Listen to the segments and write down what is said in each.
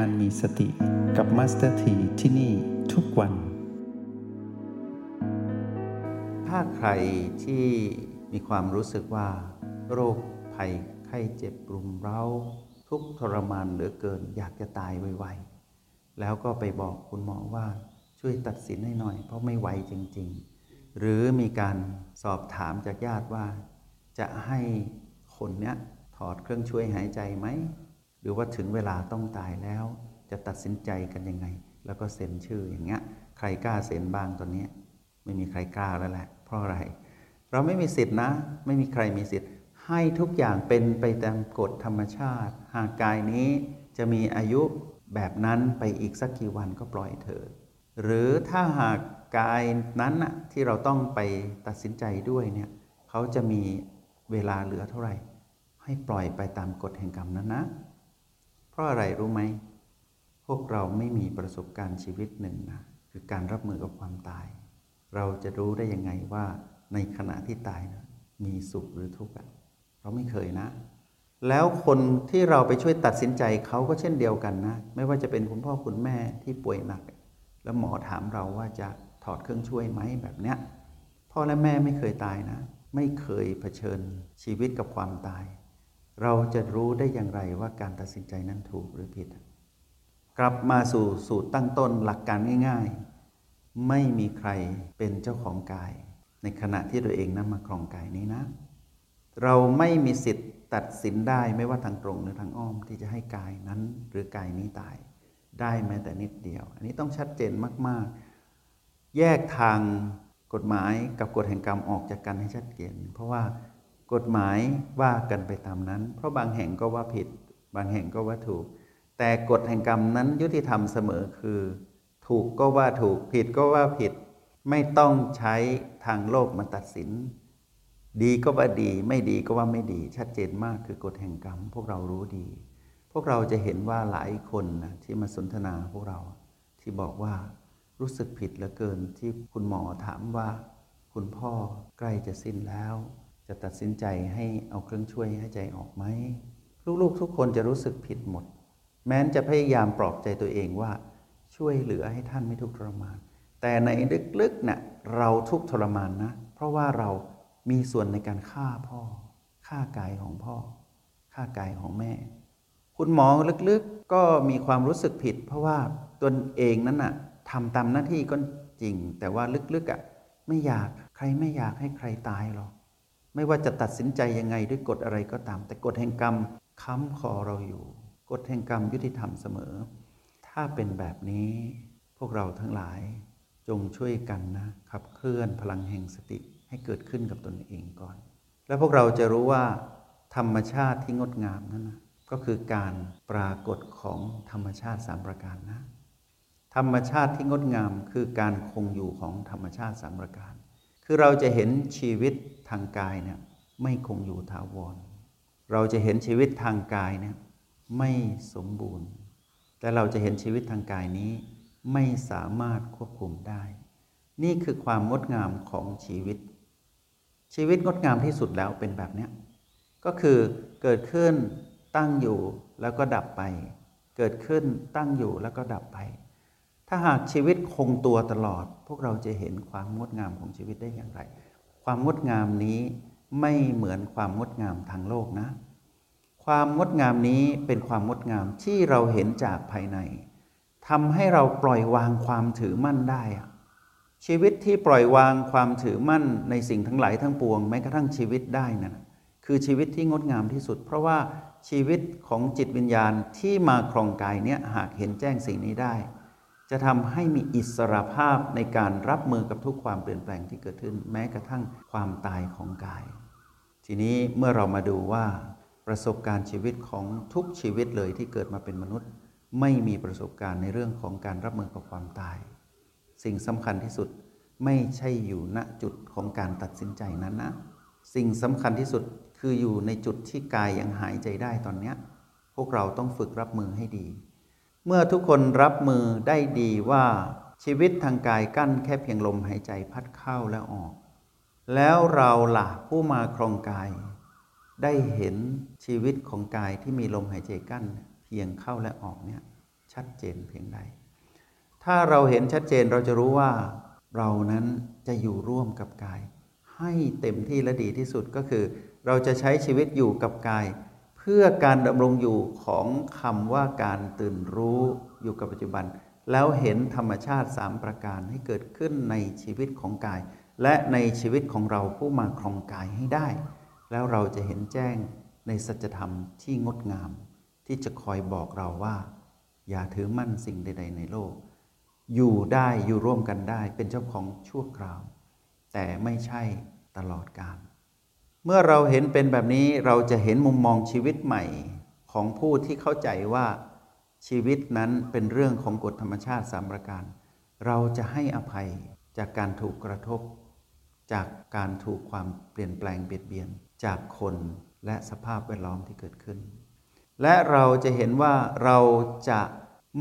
การมีสติกับมาสเตอร์ทีที่นี่ทุกวัน ถ้าใครที่มีความรู้สึกว่า โรคภัยไข้เจ็บรุมเร้า ทุกข์ทรมานเหลือเกินอยากจะตายไวๆ แล้วก็ไปบอกคุณหมอว่าช่วยตัดสินให้หน่อยเพราะไม่ไหวจริง ๆ หรือมีการสอบถามจากญาติว่า จะให้คนเนี้ยถอดเครื่องช่วยหายใจไหม หรือว่าถึงเวลาต้องตายแล้ว จะตัดสินใจกันยังไง แล้วก็เซ็นชื่ออย่างเงี้ย ใครกล้าเซ็นบ้างตอนนี้ไม่มีใครกล้าแล้วแหละ เพราะอะไร เราไม่มีสิทธินะ ไม่มีใครมีสิทธิ์ ให้ทุกอย่างเป็นไปตามกฎธรรมชาติ หากกายนี้จะมีอายุแบบนั้นไปอีกสักกี่วันก็ปล่อยเถิดหรือถ้าหากกายนั้นที่เราต้องไปตัดสินใจด้วยเนี่ยเขาจะมีเวลาเหลือเท่าไหร่ ให้ปล่อยไปตามกฎแห่งกรรมนั้นนะ เพราะอะไรรู้ไหม พวกเราไม่มีประสบการณ์ชีวิตหนึ่งนะคือการรับมือกับความตาย เราจะรู้ได้ยังไงว่าในขณะที่ตายนะมีสุขหรือทุกข์เราไม่เคยนะ แล้วคนที่เราไปช่วยตัดสินใจเขาก็เช่นเดียวกันนะ ไม่ว่าจะเป็นคุณพ่อคุณแม่ที่ป่วยหนัก แล้วหมอถามเราว่าจะถอดเครื่องช่วยไหมแบบเนี้ยพ่อและแม่ไม่เคยตายนะ ไม่เคยเผชิญชีวิตกับความตาย เราจะรู้ได้อย่างไรว่าการตัดสินใจนั้นถูกหรือผิด กลับมาสู่สูตรตั้งต้นหลักการง่ายๆ ไม่มีใครเป็นเจ้าของกาย ในขณะที่ตัวเองนั้นมาครองกายนี้นะ เราไม่มีสิทธิ์ตัดสินได้ไม่ว่าทางตรงหรือทางอ้อมที่จะให้กายนั้นหรือกายนี้ตาย ได้แม้แต่นิดเดียว อันนี้ต้องชัดเจนมากๆ แยกทางกฎหมายกับกฎแห่งกรรมออกจากกันให้ชัดเจนเพราะว่า กฎหมายว่ากันไปตามนั้น เพราะบางแห่งก็ว่าผิด บางแห่งก็ว่าถูก แต่กฎแห่งกรรมนั้นยุติธรรมเสมอคือ ถูกก็ว่าถูกผิดก็ว่าผิด ไม่ต้องใช้ทางโลกมาตัดสิน ดีก็ว่าดี ไม่ดีก็ว่าไม่ดี ชัดเจนมากคือกฎแห่งกรรม พวกเรารู้ดี พวกเราจะเห็นว่าหลายคนนะที่มาสนทนาพวกเราที่บอกว่ารู้สึกผิดเหลือเกินที่คุณหมอถามว่า คุณพ่อใกล้จะสิ้นแล้ว จะตัดสินใจให้เอาเครื่องช่วยให้ใจออกไหมลูกๆ ทุกคนจะรู้สึกผิดหมด แม้นจะพยายามปลอบใจตัวเองว่าช่วยเหลือให้ท่านไม่ทุกข์ทรมาน แต่ในลึกๆเนะ่ยเราทุกข์ทรมานนะ เพราะว่าเรามีส่วนในการฆ่าพ่อฆ่ากายของพ่อฆ่ากายของแม่ คุณหมอลึกๆก็มีความรู้สึกผิด เพราะว่าตนเองนั้นน่ะทำตามหน้าที่ก็จริง แต่ว่าลึกๆอะไม่อยากใครไม่อยากให้ใครตายหรอก ไม่ว่าจะตัดสินใจยังไงด้วยกฎอะไรก็ตาม แต่กฎแห่งกรรมค้ำคอเราอยู่ กฎแห่งกรรมยุติธรรมเสมอ ถ้าเป็นแบบนี้พวกเราทั้งหลายจงช่วยกันนะขับเคลื่อนพลังแห่งสติให้เกิดขึ้นกับตนเองก่อน แล้วพวกเราจะรู้ว่าธรรมชาติที่งดงามนั้นนะก็คือการปรากฏของธรรมชาติสามประการนะ ธรรมชาติที่งดงามคือการคงอยู่ของธรรมชาติสามประการ คือเราจะเห็นชีวิต ทางกายเนี่ยไม่คงอยู่ถาวร เราจะเห็นชีวิตทางกายเนี่ยไม่สมบูรณ์ แต่เราจะเห็นชีวิตทางกายนี้ไม่สามารถควบคุมได้ นี่คือความงดงามของชีวิต ชีวิตงดงามที่สุดแล้วเป็นแบบเนี้ยก็คือเกิดขึ้นตั้งอยู่แล้วก็ดับไป เกิดขึ้นตั้งอยู่แล้วก็ดับไป ถ้าหากชีวิตคงตัวตลอด พวกเราจะเห็นความงดงามของชีวิตได้อย่างไร ความงดงามนี้ไม่เหมือนความงดงามทางโลกนะ ความงดงามนี้เป็นความงดงามที่เราเห็นจากภายในทำให้เราปล่อยวางความถือมั่นได้ ชีวิตที่ปล่อยวางความถือมั่นในสิ่งทั้งหลายทั้งปวงแม้กระทั่งชีวิตได้นะั่นคือชีวิตที่งดงามที่สุด เพราะว่าชีวิตของจิตวิญญาณที่มาครองกายเนี้ยหากเห็นแจ้งสิ่งนี้ได้ จะทำให้มีอิสระภาพในการรับมือกับทุกความเปลี่ยนแปลงที่เกิดขึ้น แม้กระทั่งความตายของกาย ทีนี้เมื่อเรามาดูว่าประสบการณ์ชีวิตของทุกชีวิตเลยที่เกิดมาเป็นมนุษย์ ไม่มีประสบการณ์ในเรื่องของการรับมือกับความตาย สิ่งสำคัญที่สุดไม่ใช่อยู่ณจุดของการตัดสินใจนั้นนะ สิ่งสำคัญที่สุดคืออยู่ในจุดที่กายยังหายใจได้ตอนนี้พวกเราต้องฝึกรับมือให้ดี เมื่อทุกคนรับมือได้ดีว่าชีวิตทางกายกั้นแค่เพียงลมหายใจพัดเข้าและออก แล้วเราล่ะผู้มาครองกาย ได้เห็นชีวิตของกายที่มีลมหายใจกั้นเพียงเข้าและออกเนี่ยชัดเจนเพียงใด ถ้าเราเห็นชัดเจนเราจะรู้ว่า เรานั้นจะอยู่ร่วมกับกาย ให้เต็มที่และดีที่สุดก็คือ เราจะใช้ชีวิตอยู่กับกาย พื่อการดำรงอยู่ของคำว่าการตื่นรู้อยู่กับปัจจุบัน แล้วเห็นธรรมชาติสามประการให้เกิดขึ้นในชีวิตของกาย และในชีวิตของเราผู้มาครองกายให้ได้ แล้วเราจะเห็นแจ้งในสัจธรรมที่งดงาม ที่จะคอยบอกเราว่า อย่าถือมั่นสิ่งใด ๆ ในโลก อยู่ได้อยู่ร่วมกันได้เป็นเจ้าของชั่วคราว แต่ไม่ใช่ตลอดกาล เมื่อเราเห็นเป็นแบบนี้เราจะเห็นมุมมองชีวิตใหม่ของผู้ที่เข้าใจว่าชีวิตนั้นเป็นเรื่องของกฎธรรมชาติสามประการ เราจะให้อภัยจากการถูกกระทบ จากการถูกความเปลี่ยนแปลงเบียดเบียน จากคนและสภาพแวดล้อมที่เกิดขึ้น และเราจะเห็นว่าเราจะ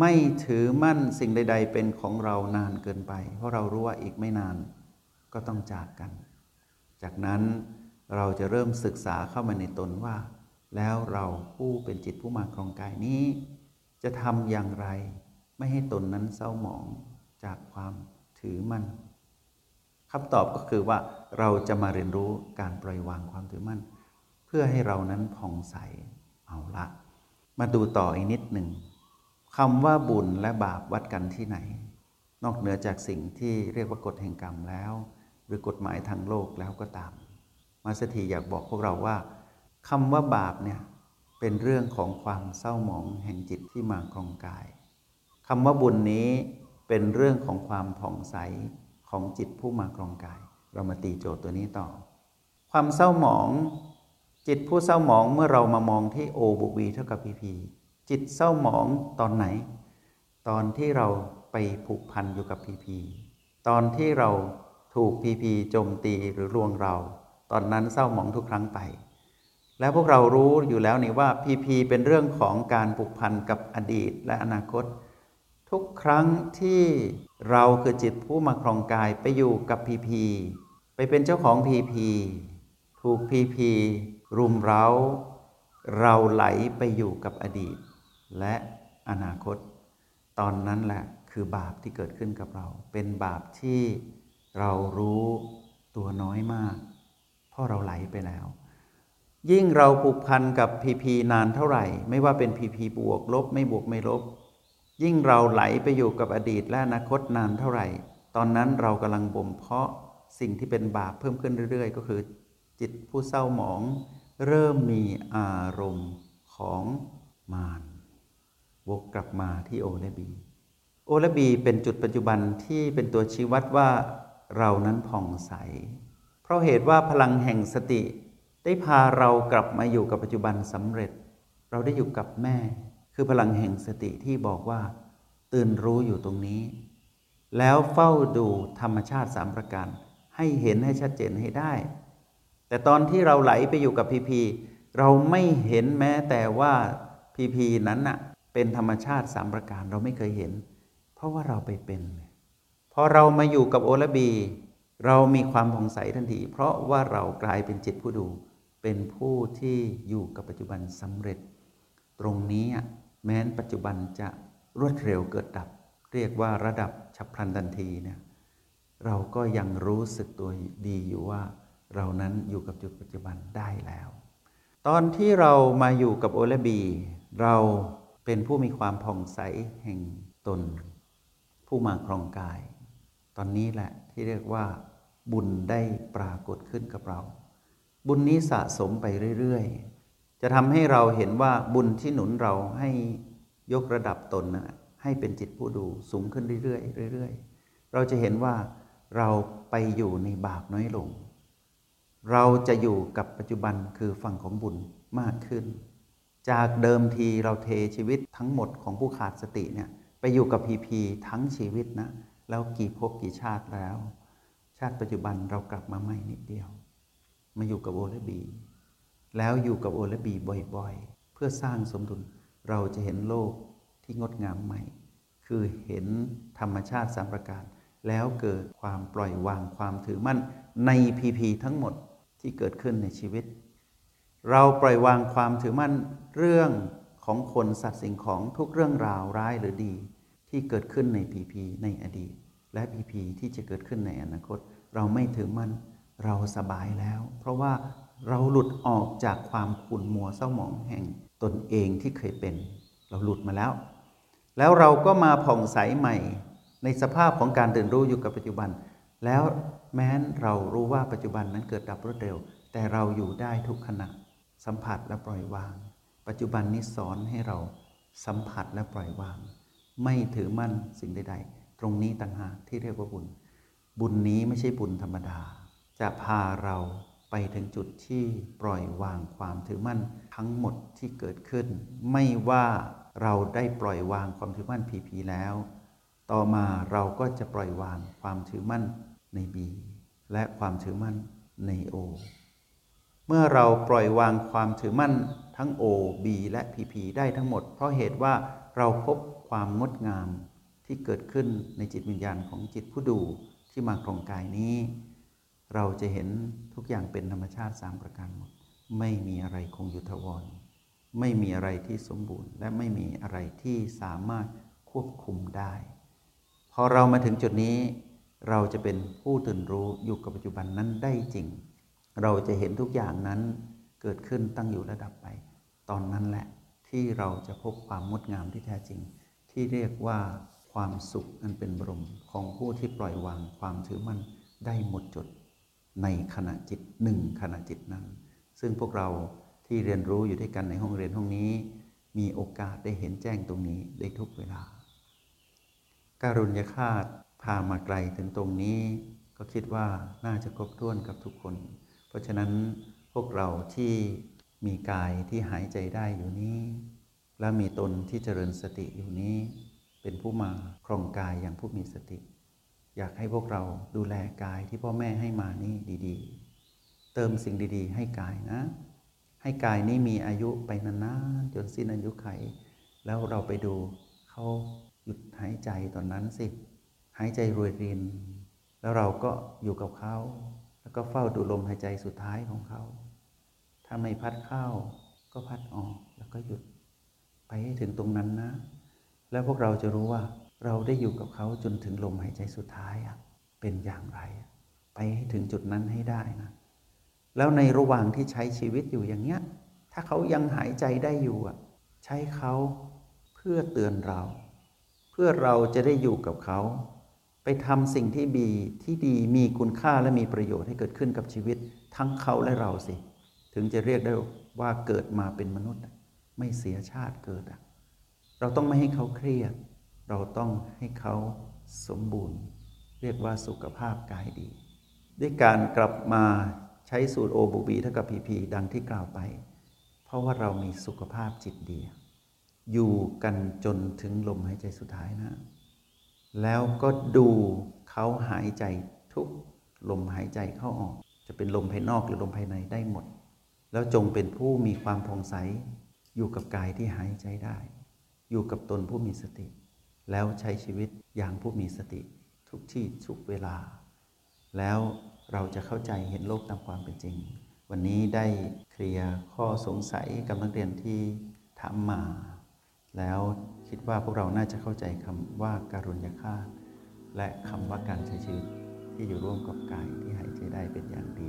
ไม่ถือมั่นสิ่งใด ๆ เป็นของเรานานเกินไป เพราะเรารู้ว่าอีกไม่นานก็ต้องจากกัน จากนั้น เราจะเริ่มศึกษาเข้ามาในตนว่า แล้วเราผู้เป็นจิตผู้มาครองกายนี้ จะทำอย่างไร ไม่ให้ตนนั้นเศร้าหมองจากความถือมั่นคำตอบก็คือว่าเราจะมาเรียนรู้การปล่อยวางความถือมั่น เพื่อให้เรานั้นผ่องใสเอาละมาดูต่ออีกนิดหนึ่งคำว่าบุญและบาปวัดกันที่ไหน นอกเหนือจากสิ่งที่เรียกว่ากฎแห่งกรรมแล้ว หรือกฎหมายทางโลกแล้วก็ตาม มาสถีอยากบอกพวกเราว่าคำว่าบาปเนี่ยเป็นเรื่องของความเศร้าหมองแห่งจิตที่มาครองกายคำว่าบุญนี้เป็นเรื่องของความผ่องใสของจิตผู้มาครองกาย เรามาตีโจทย์ตัวนี้ต่อ ความเศร้าหมอง จิตผู้เศร้าหมองเมื่อเรามามองที่โอบวีเท่ากับพีพีจิตเศร้าหมองตอนไหน ตอนที่เราไปผูกพันอยู่กับพีพีตอนที่เราถูกพีพีโจมตีหรือลวงเรา ตอนนั้นเศร้าหมองทุกครั้งไป แล้วพวกเรารู้อยู่แล้วนี่ว่าพีพีเป็นเรื่องของการผูกพันกับอดีตและอนาคต ทุกครั้งที่เราคือจิตผู้มาครองกายไปอยู่กับพีพีไปเป็นเจ้าของพีพีถูกพีพีรุมเร้า เราไหลไปอยู่กับอดีต และอนาคต ตอนนั้นแหละคือบาปที่เกิดขึ้นกับเรา เป็นบาปที่เรารู้ตัวน้อยมาก ราะเราไหลไปแล้ว ยิ่งเราผูกพันกับพีพีนานเท่าไหร่ ไม่ว่าเป็นพีพีบวกลบไม่บวกไม่ลบ ยิ่งเราไหลไปอยู่กับอดีตและอนาคตนานเท่าไหร่ ตอนนั้นเรากำลังบ่มเพาะสิ่งที่เป็นบาปเพิ่มขึ้นเรื่อย ๆ ก็คือ จิตผู้เศร้าหมอง เริ่มมีอารมณ์ของมารวกกลับมาที่โอและบี โอและบีเป็นจุดปัจจุบันที่เป็นตัวชี้วัดว่าเรานั้นผ่องใส ราะเหตุว่าพลังแห่งสติ ได้พาเรากลับมาอยู่กับปัจจุบันสำเร็จ เราได้อยู่กับแม่ คือพลังแห่งสติที่บอกว่า ตื่นรู้อยู่ตรงนี้ แล้วเฝ้าดูธรรมชาติสามประการ ให้เห็นให้ชัดเจนให้ได้ แต่ตอนที่เราไหลไปอยู่กับพีพีเราไม่เห็นแม้แต่ว่าพีพีนั้นน่ะเป็นธรรมชาติสามประการเราไม่เคยเห็น เพราะว่าเราไปเป็นพอเรามาอยู่กับโอละบี เรามีความผ่องใสทันที เพราะว่าเรากลายเป็นจิตผู้ดู เป็นผู้ที่อยู่กับปัจจุบันสำเร็จ ตรงนี้แม้นปัจจุบันจะรวดเร็วเกิดดับ เรียกว่าระดับฉับพลันทันทีเนี่ยเราก็ยังรู้สึกตัวดีอยู่ว่า เรานั้นอยู่กับจุดปัจจุบันได้แล้ว ตอนที่เรามาอยู่กับโอละบี เราเป็นผู้มีความผ่องใสแห่งตน ผู้มาครองกาย ตอนนี้แหละที่เรียกว่า บุญได้ปรากฏขึ้นกับเรา บุญนี้สะสมไปเรื่อยๆ จะทำให้เราเห็นว่าบุญที่หนุนเราให้ยกระดับตนนะให้เป็นจิตผู้ดูสูงขึ้นเรื่อยๆเรื่อยๆ เราจะเห็นว่าเราไปอยู่ในบาปน้อยลง เราจะอยู่กับปัจจุบันคือฝั่งของบุญมากขึ้น จากเดิมทีเราเทชีวิตทั้งหมดของผู้ขาดสติเนี่ยไปอยู่กับพีพีทั้งชีวิตนะแล้วกี่ภพกี่ชาติแล้ว ชาติปัจจุบันเรากลับมาใหม่นิดเดียว มาอยู่กับโอและบี แล้วอยู่กับโอและบีบ่อยๆ เพื่อสร้างสมดุลเราจะเห็นโลกที่งดงามใหม่ คือเห็นธรรมชาติสามประการ แล้วเกิดความปล่อยวางความถือมั่นในพีพีทั้งหมดที่เกิดขึ้นในชีวิต เราปล่อยวางความถือมั่นเรื่องขของคนสัตว์สิ่งของทุกเรื่องราวร้ายหรือดี ที่เกิดขึ้นในพีพีในอดีต และพีพีที่จะเกิดขึ้นในอนาคต เราไม่ถือมันเราสบายแล้ว เพราะว่าเราหลุดออกจากความขุ่นมัวเศร้าหมองแห่งตนเองที่เคยเป็น เราหลุดมาแล้ว แล้วเราก็มาผ่องใสใหม่ในสภาพของการเดินรู้อยู่กับปัจจุบัน แล้วแม้นเรารู้ว่าปัจจุบันนั้นเกิดดับรวดเร็ว แต่เราอยู่ได้ทุกขณะ สัมผัสและปล่อยวาง ปัจจุบันนี้สอนให้เราสัมผัสและปล่อยวาง ไม่ถือมั่นสิ่งใด ๆ ตรงนี้ต่างหากที่เรียกว่าบุญ บุญนี้ไม่ใช่บุญธรรมดา จะพาเราไปถึงจุดที่ปล่อยวางความถือมั่นทั้งหมดที่เกิดขึ้น ไม่ว่าเราได้ปล่อยวางความถือมั่นพีแล้ว ต่อมาเราก็จะปล่อยวางความถือมั่นในบีและความถือมั่นในโอเมื่อเราปล่อยวางความถือมั่นทั้ง O B และ PP ได้ทั้งหมด เพราะเหตุว่าเราพบความงดงาม ที่เกิดขึ้นในจิตวิญญาณของจิตผู้ดูที่มาครองกายนี้ เราจะเห็นทุกอย่างเป็นธรรมชาติสามประการหมด ไม่มีอะไรคงอยู่ทวร ไม่มีอะไรที่สมบูรณ์ และไม่มีอะไรที่สามารถควบคุมได้ พอเรามาถึงจุดนี้ เราจะเป็นผู้ตื่นรู้อยู่กับปัจจุบันนั้นได้จริง เราจะเห็นทุกอย่างนั้นเกิดขึ้นตั้งอยู่ระดับไป ตอนนั้นแหละที่เราจะพบความงดงามที่แท้จริง ที่เรียกว่า ความสุขอันเป็นบรมของผู้ที่ปล่อยวางความถือมั่นได้หมดจดในขณะจิตหนึ่งขณะจิตนั้น ซึ่งพวกเราที่เรียนรู้อยู่ด้วยกันในห้องเรียนห้องนี้ มีโอกาสได้เห็นแจ้งตรงนี้ได้ทุกเวลา การุญยฆาตพามาไกลถึงตรงนี้ ก็คิดว่าน่าจะครบถ้วนกับทุกคน เพราะฉะนั้นพวกเราที่มีกายที่หายใจได้อยู่นี้ และมีตนที่เจริญสติอยู่นี้ เป็นผู้มาครองกายอย่างผู้มีสติ อยากให้พวกเราดูแลกายที่พ่อแม่ให้มานี่ดีๆ เติมสิ่งดีๆ ให้กายนะ ให้กายนี้มีอายุไปนานๆจนสิ้นอายุไข แล้วเราไปดูเขาหยุดหายใจตอนนั้นสิ หายใจรวยริน แล้วเราก็อยู่กับเขา แล้วก็เฝ้าดูลมหายใจสุดท้ายของเขา ถ้าไม่พัดเข้าก็พัดออกแล้วก็หยุด ไปให้ถึงตรงนั้นนะ แล้วพวกเราจะรู้ว่าเราได้อยู่กับเขาจนถึงลมหายใจสุดท้ายเป็นอย่างไร ไปให้ถึงจุดนั้นให้ได้นะแล้วในระหว่างที่ใช้ชีวิตอยู่อย่างเนี้ย ถ้าเขายังหายใจได้อยู่ใช้เขาเพื่อเตือนเรา เพื่อเราจะได้อยู่กับเขา ไปทำสิ่งที่ดีที่ดีมีคุณค่าและมีประโยชน์ให้เกิดขึ้นกับชีวิต ทั้งเขาและเราสิ ถึงจะเรียกได้ว่าเกิดมาเป็นมนุษย์ ไม่เสียชาติเกิดอะ เราต้องไม่ให้เขาเครียด เราต้องให้เขาสมบูรณ์ เรียกว่าสุขภาพกายดี ด้วยการกลับมาใช้สูตรโอบูบีเท่ากับพีพีดังที่กล่าวไป เพราะว่าเรามีสุขภาพจิตดี อยู่กันจนถึงลมหายใจสุดท้ายนะ แล้วก็ดูเขาหายใจทุกลมหายใจเข้าออก จะเป็นลมภายนอกหรือลมภายในได้หมด แล้วจงเป็นผู้มีความผ่องใสอยู่กับกายที่หายใจได้ อยู่กับตนผู้มีสติ แล้วใช้ชีวิตอย่างผู้มีสติ ทุกที่ทุกเวลา แล้วเราจะเข้าใจเห็นโลกตามความเป็นจริง วันนี้ได้เคลียร์ข้อสงสัยกับนักเรียนที่ถามมา แล้วคิดว่าพวกเราน่าจะเข้าใจคำว่าการุญยฆาตและคำว่าการใช้ชีวิตที่อยู่ร่วมกับกายที่หายใจได้เป็นอย่างดี